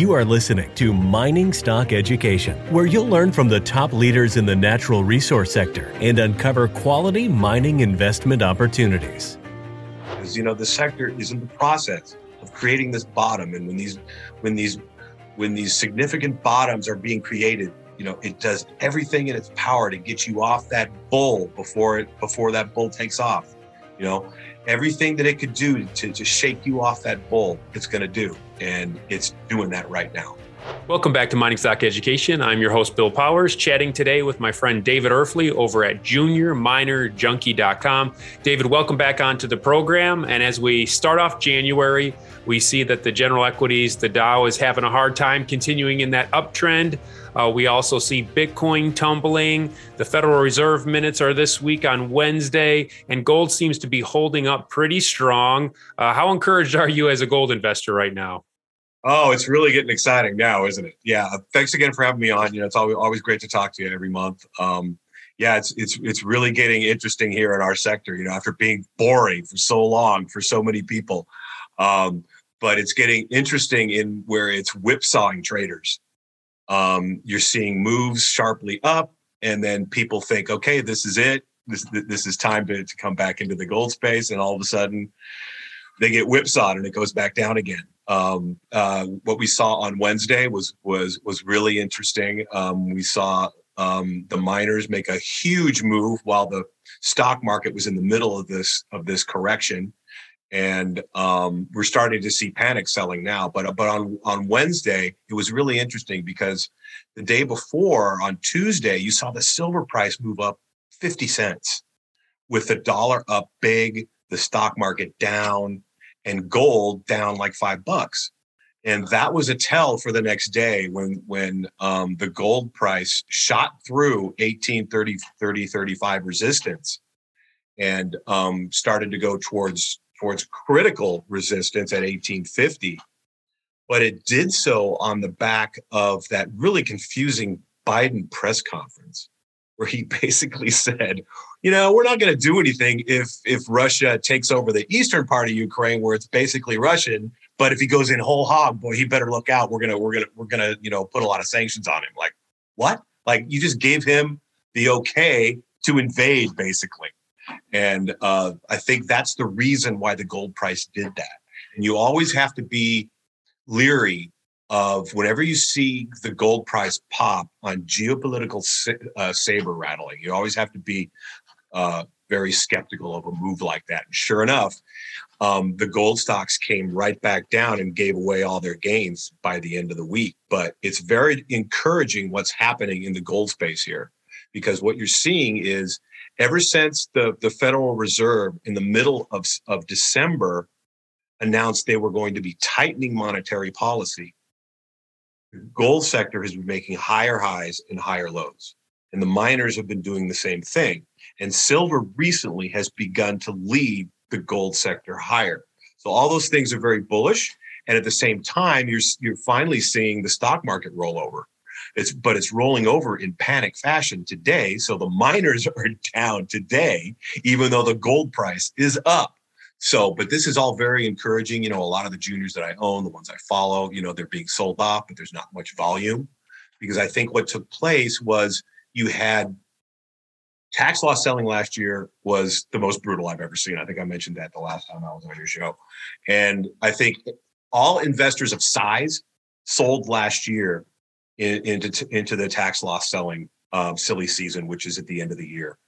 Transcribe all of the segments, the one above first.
You are listening to Mining Stock Education, where you'll learn from the top leaders in the natural resource sector and uncover quality mining investment opportunities. Because you know the sector is in the process of creating this bottom, and when these when these when these significant bottoms are being created, you know it does everything in its power to get you off that bull before it before that bull takes off. You know, everything that it could do to, to shake you off that bull, it's going to do. And it's doing that right now. Welcome back to Mining Stock Education. I'm your host, Bill Powers, chatting today with my friend David Erfle over at juniorminerjunkie.com. David, welcome back onto the program. And as we start off January, we see that the general equities, the Dow is having a hard time continuing in that uptrend. Uh, we also see Bitcoin tumbling. The Federal Reserve minutes are this week on Wednesday, and gold seems to be holding up pretty strong. Uh, how encouraged are you as a gold investor right now? Oh, it's really getting exciting now, isn't it? Yeah. Thanks again for having me on. You know, it's always, always great to talk to you every month. Um, yeah, it's it's it's really getting interesting here in our sector. You know, after being boring for so long for so many people, um, but it's getting interesting in where it's whipsawing traders um, you're seeing moves sharply up, and then people think, okay, this is it. This this is time to, to come back into the gold space, and all of a sudden, they get whipsawed and it goes back down again. Um, uh, what we saw on Wednesday was was was really interesting. Um, we saw um, the miners make a huge move while the stock market was in the middle of this of this correction and um, we're starting to see panic selling now. But but on on Wednesday, it was really interesting because the day before on Tuesday, you saw the silver price move up fifty cents, with the dollar up big, the stock market down, and gold down like five bucks. And that was a tell for the next day when when um, the gold price shot through 18, 30, 30, 35 resistance and um, started to go towards towards critical resistance at 1850. But it did so on the back of that really confusing Biden press conference, where he basically said, you know, we're not going to do anything if if Russia takes over the eastern part of Ukraine, where it's basically Russian. But if he goes in whole hog, boy, he better look out. We're gonna we're gonna we're gonna you know put a lot of sanctions on him. Like what? Like you just gave him the okay to invade, basically. And uh, I think that's the reason why the gold price did that. And you always have to be leery of whenever you see the gold price pop on geopolitical uh, saber rattling, you always have to be uh, very skeptical of a move like that. And sure enough, um, the gold stocks came right back down and gave away all their gains by the end of the week. But it's very encouraging what's happening in the gold space here because what you're seeing is ever since the, the Federal Reserve in the middle of, of December announced they were going to be tightening monetary policy, the gold sector has been making higher highs and higher lows. And the miners have been doing the same thing. And silver recently has begun to lead the gold sector higher. So all those things are very bullish. And at the same time, you're, you're finally seeing the stock market roll over. It's but it's rolling over in panic fashion today. So the miners are down today, even though the gold price is up. So, but this is all very encouraging. You know, a lot of the juniors that I own, the ones I follow, you know, they're being sold off, but there's not much volume because I think what took place was you had tax loss selling last year was the most brutal I've ever seen. I think I mentioned that the last time I was on your show. And I think all investors of size sold last year in, into into the tax loss selling um, silly season, which is at the end of the year.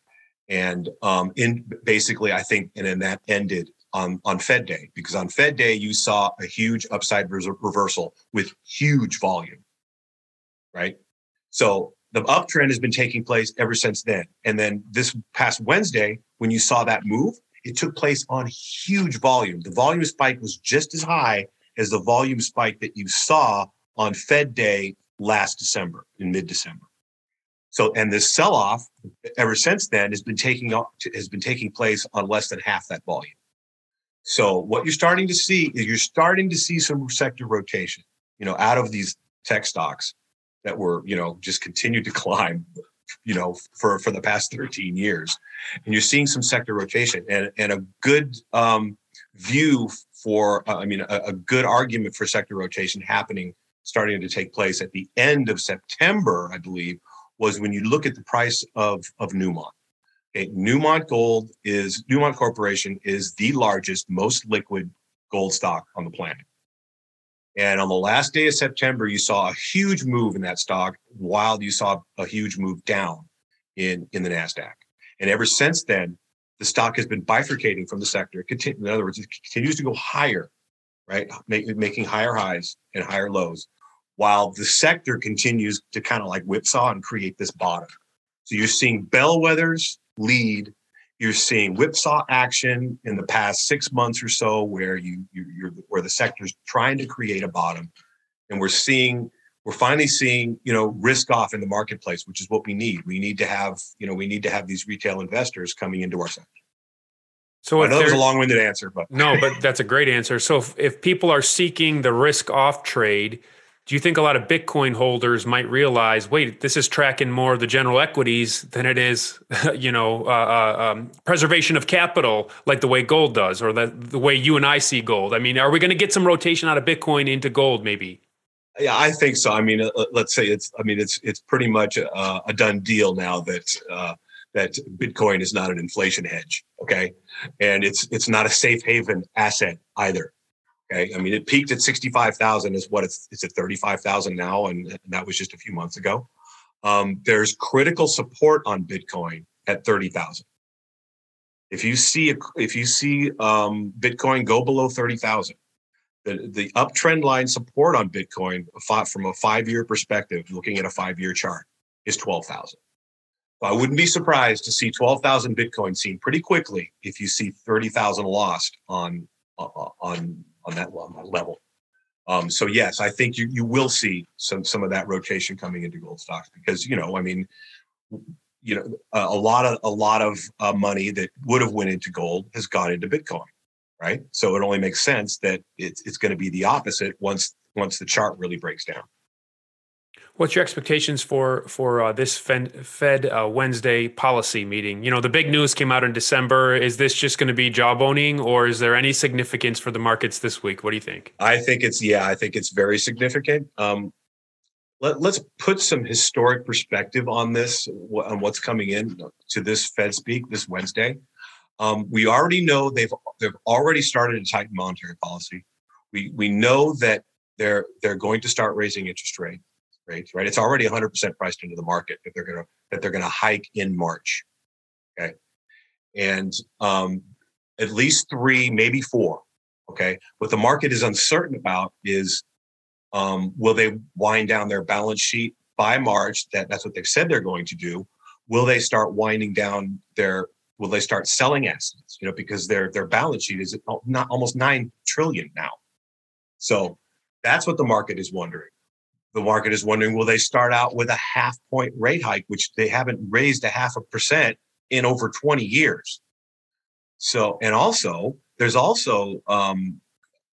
And um, in basically, I think, and then that ended on on Fed Day because on Fed Day you saw a huge upside reversal with huge volume, right? So the uptrend has been taking place ever since then. And then this past Wednesday, when you saw that move, it took place on huge volume. The volume spike was just as high as the volume spike that you saw on Fed Day last December, in mid December. So, and this sell off ever since then has been taking has been taking place on less than half that volume. So, what you're starting to see is you're starting to see some sector rotation, you know, out of these tech stocks that were, you know, just continued to climb, you know, for for the past 13 years, and you're seeing some sector rotation and and a good um, view for, uh, I mean, a, a good argument for sector rotation happening starting to take place at the end of September, I believe, was when you look at the price of, of Newmont. Okay, Newmont Gold is Newmont Corporation is the largest, most liquid gold stock on the planet. And on the last day of September, you saw a huge move in that stock, while you saw a huge move down in, in the NASDAQ. And ever since then, the stock has been bifurcating from the sector. In other words, it continues to go higher, right? making higher highs and higher lows, while the sector continues to kind of like whipsaw and create this bottom. So you're seeing bellwethers lead you're seeing whipsaw action in the past six months or so, where you, you are where the sector's trying to create a bottom, and we're seeing we're finally seeing you know risk off in the marketplace, which is what we need. We need to have you know we need to have these retail investors coming into our sector. So I know that was a long-winded answer, but no, but that's a great answer. So if, if people are seeking the risk off trade, do you think a lot of Bitcoin holders might realize, wait, this is tracking more of the general equities than it is, you know, uh, uh, um, preservation of capital, like the way gold does, or the, the way you and I see gold? I mean, are we going to get some rotation out of Bitcoin into gold, maybe? Yeah, I think so. I mean, uh, uh let's say it's. I mean, it's it's pretty much a, a done deal now that uh, that Bitcoin is not an inflation hedge. Okay, and it's it's not a safe haven asset either. Okay, I mean it peaked at sixty five thousand. Is what it's it's at thirty five thousand now, and, that was just a few months ago. Um, there's critical support on Bitcoin at thirty thousand. If you see if you see um, Bitcoin go below thirty thousand, the the uptrend line support on Bitcoin from a five year perspective, looking at a five year chart, is twelve thousand. So I wouldn't be surprised to see twelve thousand Bitcoin seen pretty quickly if you see thirty thousand lost on uh, on on that level. Um, so yes, I think you you will see some some of that rotation coming into gold stocks because you know I mean you know a, a lot of a lot of uh, money that would have went into gold has gone into Bitcoin, right? So it only makes sense that it's it's going to be the opposite once once the chart really breaks down. What's your expectations for for uh, this Fed, uh, Wednesday policy meeting? You know, the big news came out in December. Is this just going to be jawboning, or is there any significance for the markets this week? What do you think? I think it's yeah, I think it's very significant. Um, let, let's put some historic perspective on this on what's coming in to this Fed speak this Wednesday. Um, we already know they've they've already started to tighten monetary policy. We we know that they're they're going to start raising interest rates rates, right? It's already 100% priced into the market that they're going to that they're going to hike in March. Okay, and um, at least three, maybe four. Okay, what the market is uncertain about is um, will they wind down their balance sheet by March? That that's what they've said they're going to do. Will they start winding down their? Will they start selling assets? You know, because their their balance sheet is not almost nine trillion now. So that's what the market is wondering the market is wondering will they start out with a half point rate hike, which they haven't raised a half a percent in over 20 years. So, and also, there's also um,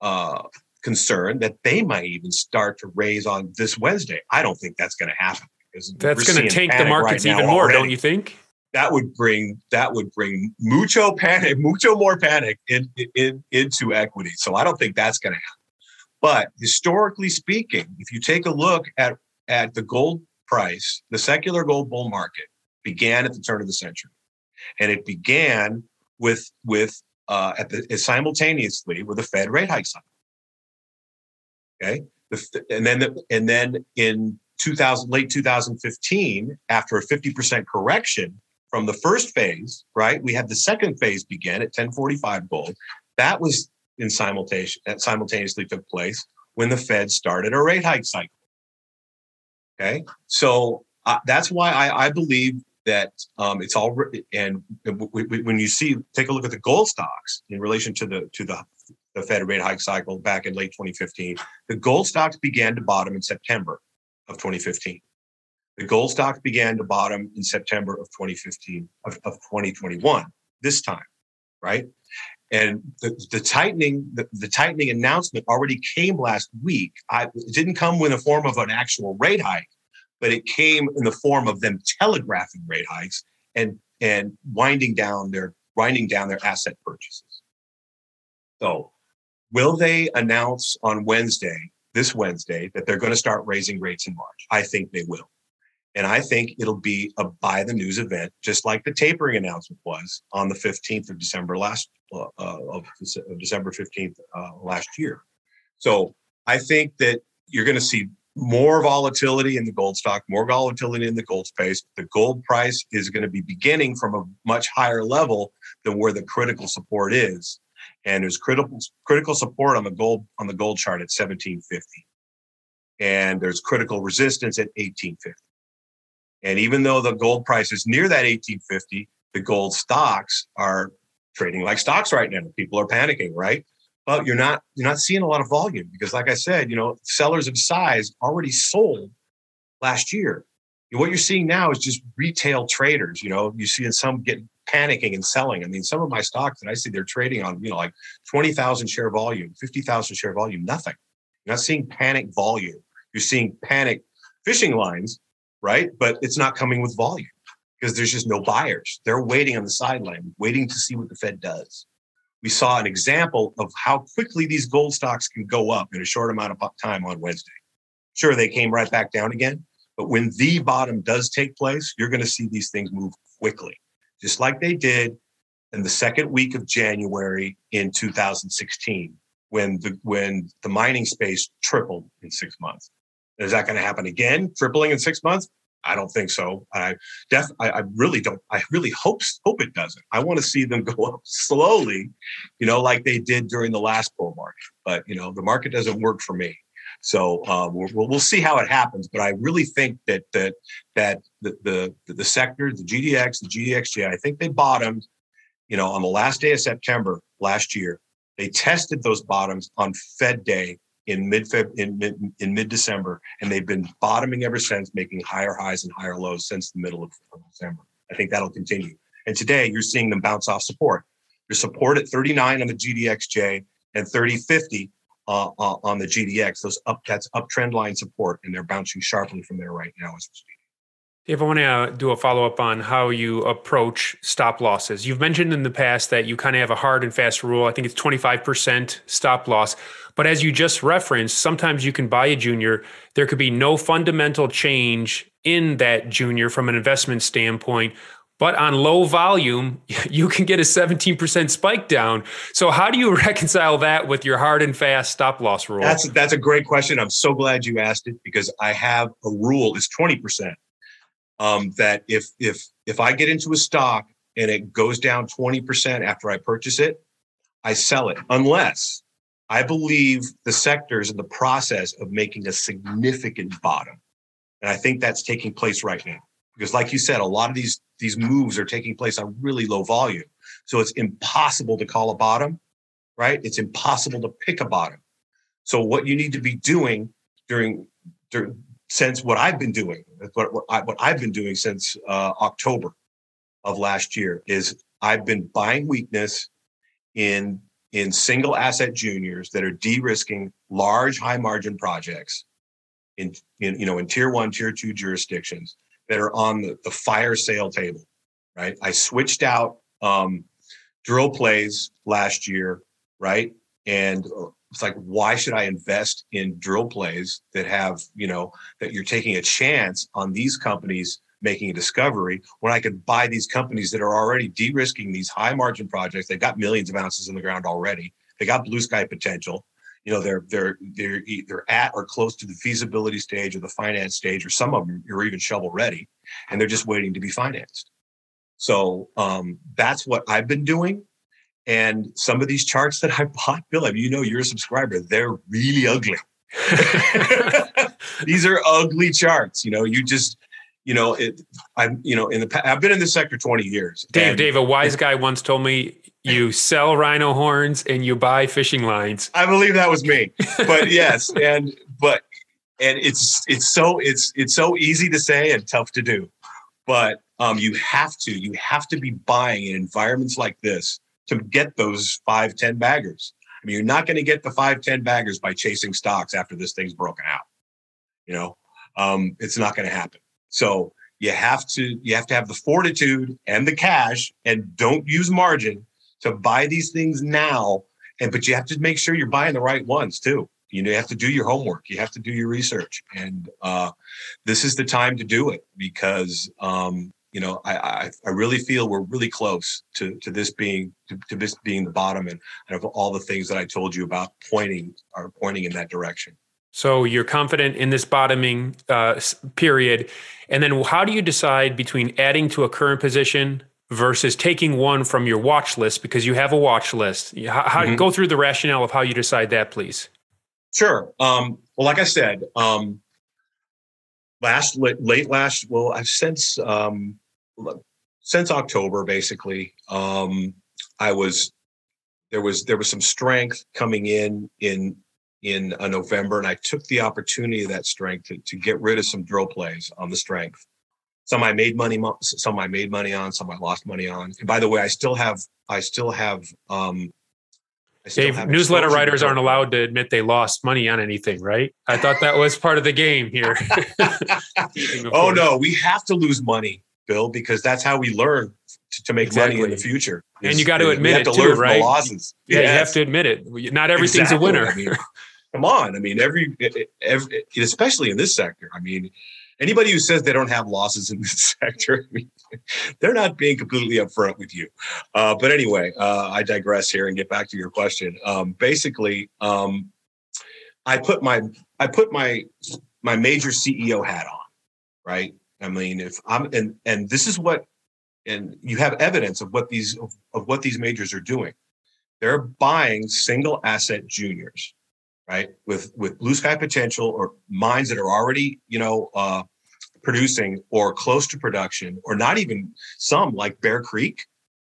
uh, concern that they might even start to raise on this Wednesday. I don't think that's going to happen because that's going to tank the markets right even more, already. don't you think? That would bring that would bring mucho panic, mucho more panic in, in into equity. So I don't think that's going to happen. But historically speaking, if you take a look at, at the gold price, the secular gold bull market began at the turn of the century. And it began with, with uh, at the, simultaneously with the Fed rate hike cycle. Okay. The, and then, the, and then in 2000, late 2015, after a 50% correction from the first phase, right? We had the second phase begin at 1045 gold. That was in simultaneous that simultaneously took place when the Fed started a rate hike cycle. Okay, so uh, that's why I, I believe that um, it's all and when you see take a look at the gold stocks in relation to the to the the Fed rate hike cycle back in late 2015, the gold stocks began to bottom in September of 2015. The gold stocks began to bottom in September of 2015 of, of 2021 this time, right? And the, the tightening, the, the, tightening announcement already came last week. I, it didn't come in the form of an actual rate hike, but it came in the form of them telegraphing rate hikes and and winding down their winding down their asset purchases. So, will they announce on Wednesday this Wednesday that they're going to start raising rates in March. I think they will. And I think it'll be a buy the news event, just like the tapering announcement was on the 15th of December last uh, of, of, December 15th uh, last year. So I think that you're going to see more volatility in the gold stock, more volatility in the gold space. The gold price is going to be beginning from a much higher level than where the critical support is. And there's critical critical support on the gold on the gold chart at 1750. And there's critical resistance at 1850. And even though the gold price is near that 1850, the gold stocks are trading like stocks right now. People are panicking, right? But you're not you're not seeing a lot of volume because, like I said, you know, sellers of size already sold last year. what you're seeing now is just retail traders. You know, you see some getting panicking and selling. I mean, some of my stocks that I see they're trading on, you know, like 20,000 share volume, 50,000 share volume, nothing. You're not seeing panic volume. You're seeing panic fishing lines right? But it's not coming with volume because there's just no buyers. They're waiting on the sideline, waiting to see what the Fed does. We saw an example of how quickly these gold stocks can go up in a short amount of time on Wednesday. Sure, they came right back down again, but when the bottom does take place, you're going to see these things move quickly, just like they did in the second week of January in 2016 when the when the mining space tripled in 6 months. Is that going to happen again? Tripling in six months? I don't think so. I def I, I, really don't. I really hope hope it doesn't. I want to see them go up slowly, you know, like they did during the last bull market. But you know, the market doesn't work for me. So uh, we'll, we'll see how it happens. But I really think that that that the the the sector, the GDX, the GDXJ, I think they bottomed. You know, on the last day of September last year, they tested those bottoms on Fed Day in mid in mid in mid December, and they've been bottoming ever since, making higher highs and higher lows since the middle of, December. I think that'll continue. And today, you're seeing them bounce off support. Your support at 39 on the GDXJ and 3050 uh, uh, on the GDX. Those up that's uptrend line support, and they're bouncing sharply from there right now as we speak. Dave, I want to uh, do a follow up on how you approach stop losses. You've mentioned in the past that you kind of have a hard and fast rule. I think it's 25% stop loss. But as you just referenced, sometimes you can buy a junior. There could be no fundamental change in that junior from an investment standpoint. But on low volume, you can get a 17% spike down. So, how do you reconcile that with your hard and fast stop loss rule? That's, that's a great question. I'm so glad you asked it because I have a rule, it's 20% um, that if if if I get into a stock and it goes down 20% after I purchase it, I sell it unless I believe the sector is in the process of making a significant bottom. And I think that's taking place right now. Because like you said, a lot of these these moves are taking place on really low volume. So it's impossible to call a bottom, right? It's impossible to pick a bottom. So what you need to be doing during, during since what I've been doing, what, what, I, what I've been doing since uh, October of last year is I've been buying weakness in in single asset juniors that are de-risking large high margin projects in, in you know in tier one tier two jurisdictions that are on the, the fire sale table right? I switched out um, drill plays last year right? And uh, it's like why should i invest in drill plays that have you know that you're taking a chance on these companies making a discovery when i could buy these companies that are already de-risking these high margin projects? They've got millions of ounces in the ground already. They got blue sky potential. You know they're they're they're either at or close to the feasibility stage or the finance stage or some of them are even shovel ready and they're just waiting to be financed. So um, that's what i've been doing and some of these charts that I bought, Bill, I mean, you know, you're a subscriber, they're really ugly. these are ugly charts. You know, you just, you know, it, I'm, you know, in the past, I've been in this sector 20 years. Dave, Dave, a wise guy once told me you sell rhino horns and you buy fishing lines. I believe that was me. But yes, and but and it's it's so it's it's so easy to say and tough to do. But um, you have to you have to be buying in environments like this to get those five, 10 baggers. I mean, you're not going to get the five, 10 baggers by chasing stocks after this thing's broken out. You know, um, it's not going to happen. So you have to, you have to have the fortitude and the cash and don't use margin to buy these things now. And, but you have to make sure you're buying the right ones too. you know you have to do your homework you have to do your research and uh, this is the time to do it because um, you know I, I, I really feel we're really close to to this being to, to this being the bottom and, and of all the things that i told you about pointing are pointing in that direction so you're confident in this bottoming uh, period and then how do you decide between adding to a current position versus taking one from your watch list because you have a watch list. How, mm-hmm. Go through the rationale of how you decide that, please. Sure. Um, well, like I said, um, last late last well, I've since um, since October basically. Um, I was there was there was some strength coming in in in uh, November, and I took the opportunity of that strength to, to get rid of some drill plays on the strength. Some I made money, some I made money on, some I lost money on. And by the way, I still have, I still have, um, Dave, newsletter writers aren't allowed to admit they lost money on anything, right? I thought that was part of the game here. oh no, we have to lose money, Bill, because that's how we learn to, to make exactly. money in the future. and you got to admit it to too, right? losses. Yeah, yes. you have to admit it. Not everything's exactly. a winner. I mean, come on. I mean, every, every, especially in this sector. I mean, anybody who says they don't have losses in this sector, I mean, they're not being completely upfront with you. Uh, but anyway, uh, I digress here and get back to your question. Um, basically, um, I put my I put my my major CEO hat on, right? I mean, if I'm and and this is what and you have evidence of what these of, of what these majors are doing. They're buying single asset juniors right? With with blue sky potential or mines that are already, you know, uh, producing or close to production, or not even some like Bear Creek.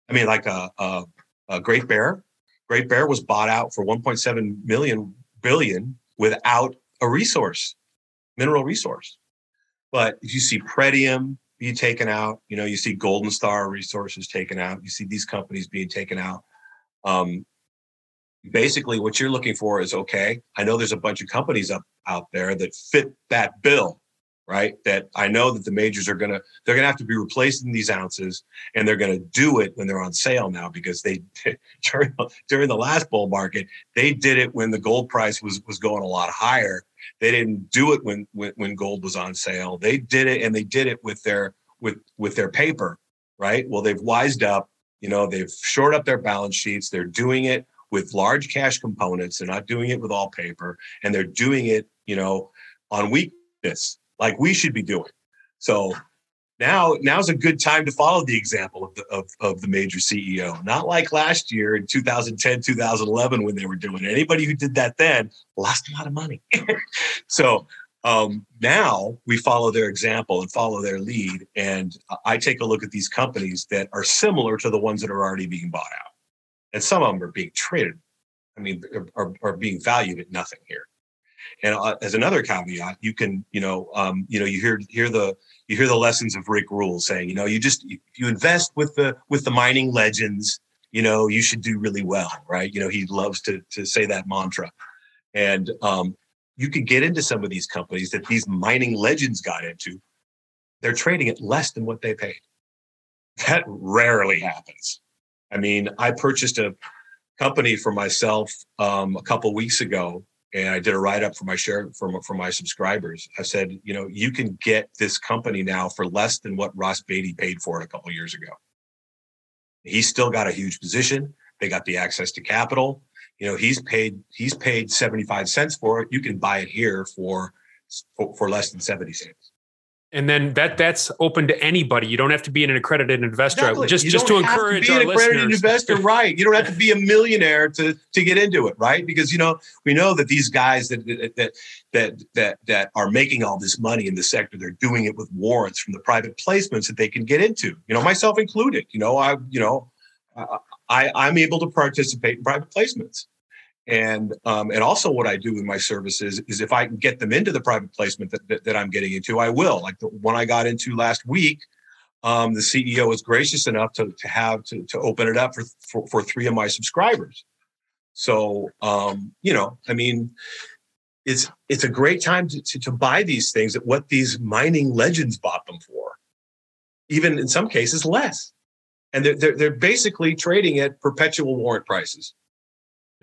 I mean, like a, a, a Great Bear. Great Bear was bought out for 1.7 million billion without a resource, mineral resource. But if you see Pretium being taken out, you know, you see Golden Star Resources taken out, you see these companies being taken out. Um, basically what you're looking for is okay i know there's a bunch of companies up out there that fit that bill right that i know that the majors are to they're to have to be replacing these ounces and they're to do it when they're on sale now because they during, during the last bull market they did it when the gold price was was going a lot higher they didn't do it when when, when gold was on sale they did it and they did it with their with with their paper right well they've wised up you know they've shored up their balance sheets they're doing it with large cash components. They're not doing it with all paper, and they're doing it, you know, on weakness like we should be doing. So now now's a good time to follow the example of the of, of the major CEO. Not like last year in 2010, 2011 when they were doing it. Anybody who did that then lost a lot of money. so um, now we follow their example and follow their lead. And I take a look at these companies that are similar to the ones that are already being bought out and some of them are being traded. I mean, are, are being valued at nothing here. And uh, as another caveat, you can, you know, um, you know, you hear hear the you hear the lessons of Rick Rule saying, you know, you just you, you invest with the with the mining legends, you know, you should do really well, right? You know, he loves to to say that mantra, and um, you can get into some of these companies that these mining legends got into. They're trading at less than what they paid. That rarely happens. I mean, I purchased a company for myself um, a couple weeks ago, and I did a write up for my share for, for my subscribers. I said, you know, you can get this company now for less than what Ross Beaty paid for it a couple years ago. He's still got a huge position. They got the access to capital. You know, he's paid he's paid 75 cents for it. You can buy it here for for, for less than 70 cents and then that that's open to anybody. You don't have to be an accredited investor. Exactly. Just just to encourage to be an accredited listeners. investor, right? You don't have to be a millionaire to to get into it, right? Because you know we know that these guys that that that that that are making all this money in the sector, they're doing it with warrants from the private placements that they can get into. You know, myself included. You know, I you know, I I'm able to participate in private placements. And um, and also what I do with my services is if I can get them into the private placement that, that, that I'm getting into, I will. Like the one I got into last week, um, the CEO was gracious enough to, to have to, to open it up for, for, for three of my subscribers. So um, you know, I mean, it's it's a great time to, to, to buy these things at what these mining legends bought them for, even in some cases less. And they're, they're, they're basically trading at perpetual warrant prices.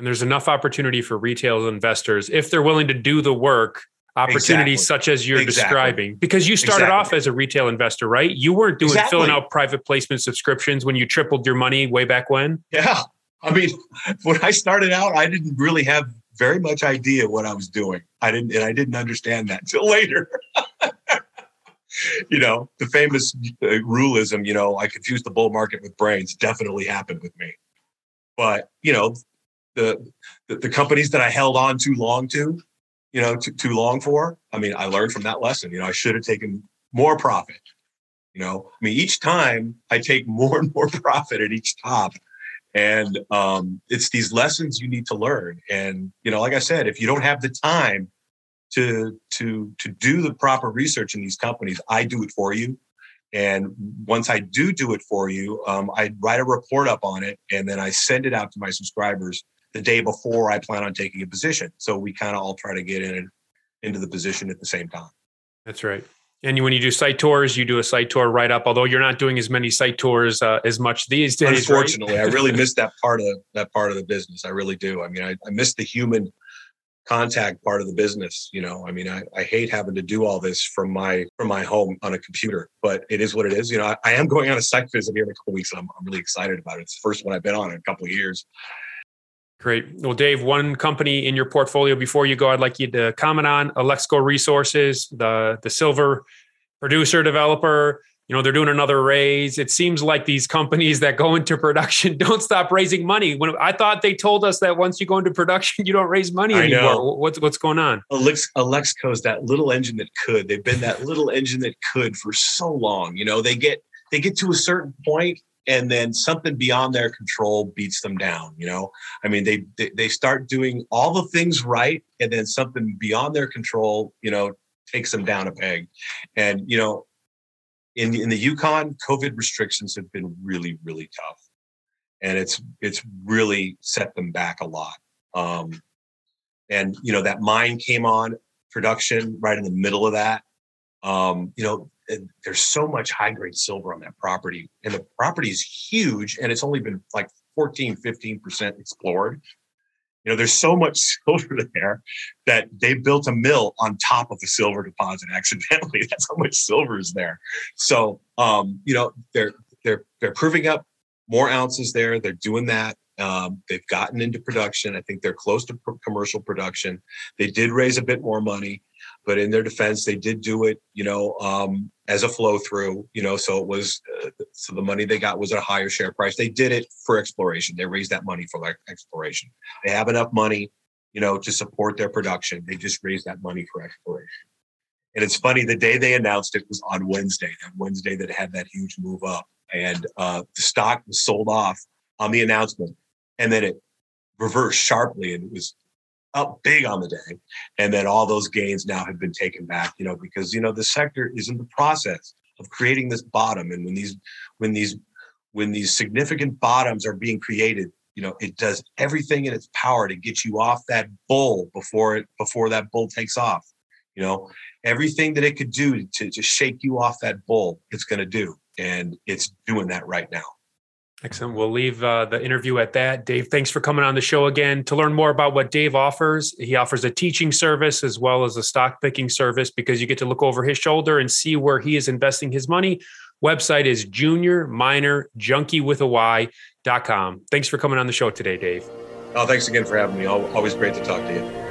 And there's enough opportunity for retail investors if they're willing to do the work opportunities exactly. such as you're exactly. describing. Because you started exactly. off as a retail investor right? You weren't doing filling out private placement subscriptions when you tripled your money way back when. Yeah. I mean when i started out i didn't really have very much idea what i was doing. I didn't and i didn't understand that till later. You know the famous uh, ruleism you know i confused the bull market with brains. Definitely happened with me. But you know the, the, the companies that i held on too long to you know, too, too long for. I mean, I learned from that lesson. You know, I should have taken more profit. You know, I mean, each time I take more and more profit at each top. And um, it's these lessons you need to learn. And, you know, like I said, if you don't have the time to to to do the proper research in these companies, I do it for you. And once I do do it for you, um, I write a report up on it, and then I send it out to my subscribers the day before I plan on taking a position. So we kind of all try to get in into the position at the same time. That's right. And when you do site tours, you do a site tour right up. Although you're not doing as many site tours uh, as much these days. Unfortunately, right? I really miss that part of that part of the business. I really do. I mean, I, I miss the human contact part of the business. You know, I mean, I, I hate having to do all this from my from my home on a computer, but it is what it is. You know, I, I am going on a site visit here in a couple weeks, and I'm, I'm really excited about it. It's the first one I've been on in a couple of years, Great. Well, Dave, one company in your portfolio before you go, I'd like you to comment on Alexco Resources, the the silver producer developer. You know, they're doing another raise. It seems like these companies that go into production don't stop raising money. When I thought they told us that once you go into production, you don't raise money anymore. What's what's going on? Alex, Alexco's that little engine that could. They've been that little engine that could for so long. You know, they get they get to a certain point and then something beyond their control beats them down you know? I mean they, they start doing all the things right and then something beyond their control you know takes them down a peg. And you know in in the yukon covid restrictions have been really really tough. And it's it's really set them back a lot. Um and you know that mine came on production right in the middle of that um you know there's so much high grade silver on that property and the property is huge and it's only been like 14 15% explored. You know there's so much silver there that they built a mill on top of the silver deposit accidentally. That's how much silver is there. So um you know they're they're they're proving up more ounces there. They're doing that. Um, they've gotten into production. I think they're close to pr- commercial production. They did raise a bit more money but in their defense, they did do it, you know, um, as a flow through, you know, so it was, uh, so the money they got was at a higher share price. They did it for exploration. They raised that money for like exploration. They have enough money, you know, to support their production. They just raised that money for exploration. And it's funny, the day they announced it was on Wednesday, that Wednesday that had that huge move up. And uh, the stock was sold off on the announcement. And then it reversed sharply and it was up big on the day. And then all those gains now have been taken back, you know, because, you know, the sector is in the process of creating this bottom. And when these, when these, when these significant bottoms are being created, you know, it does everything in its power to get you off that bull before it, before that bull takes off. You know, everything that it could do to, to shake you off that bull, it's going to do. And it's doing that right now. Excellent. We'll leave uh, the interview at that. Dave, thanks for coming on the show again. To learn more about what Dave offers, he offers a teaching service as well as a stock picking service because you get to look over his shoulder and see where he is investing his money. Website is junior miner junkie with a Y.com. Thanks for coming on the show today, Dave. Oh, thanks again for having me. Always great to talk to you.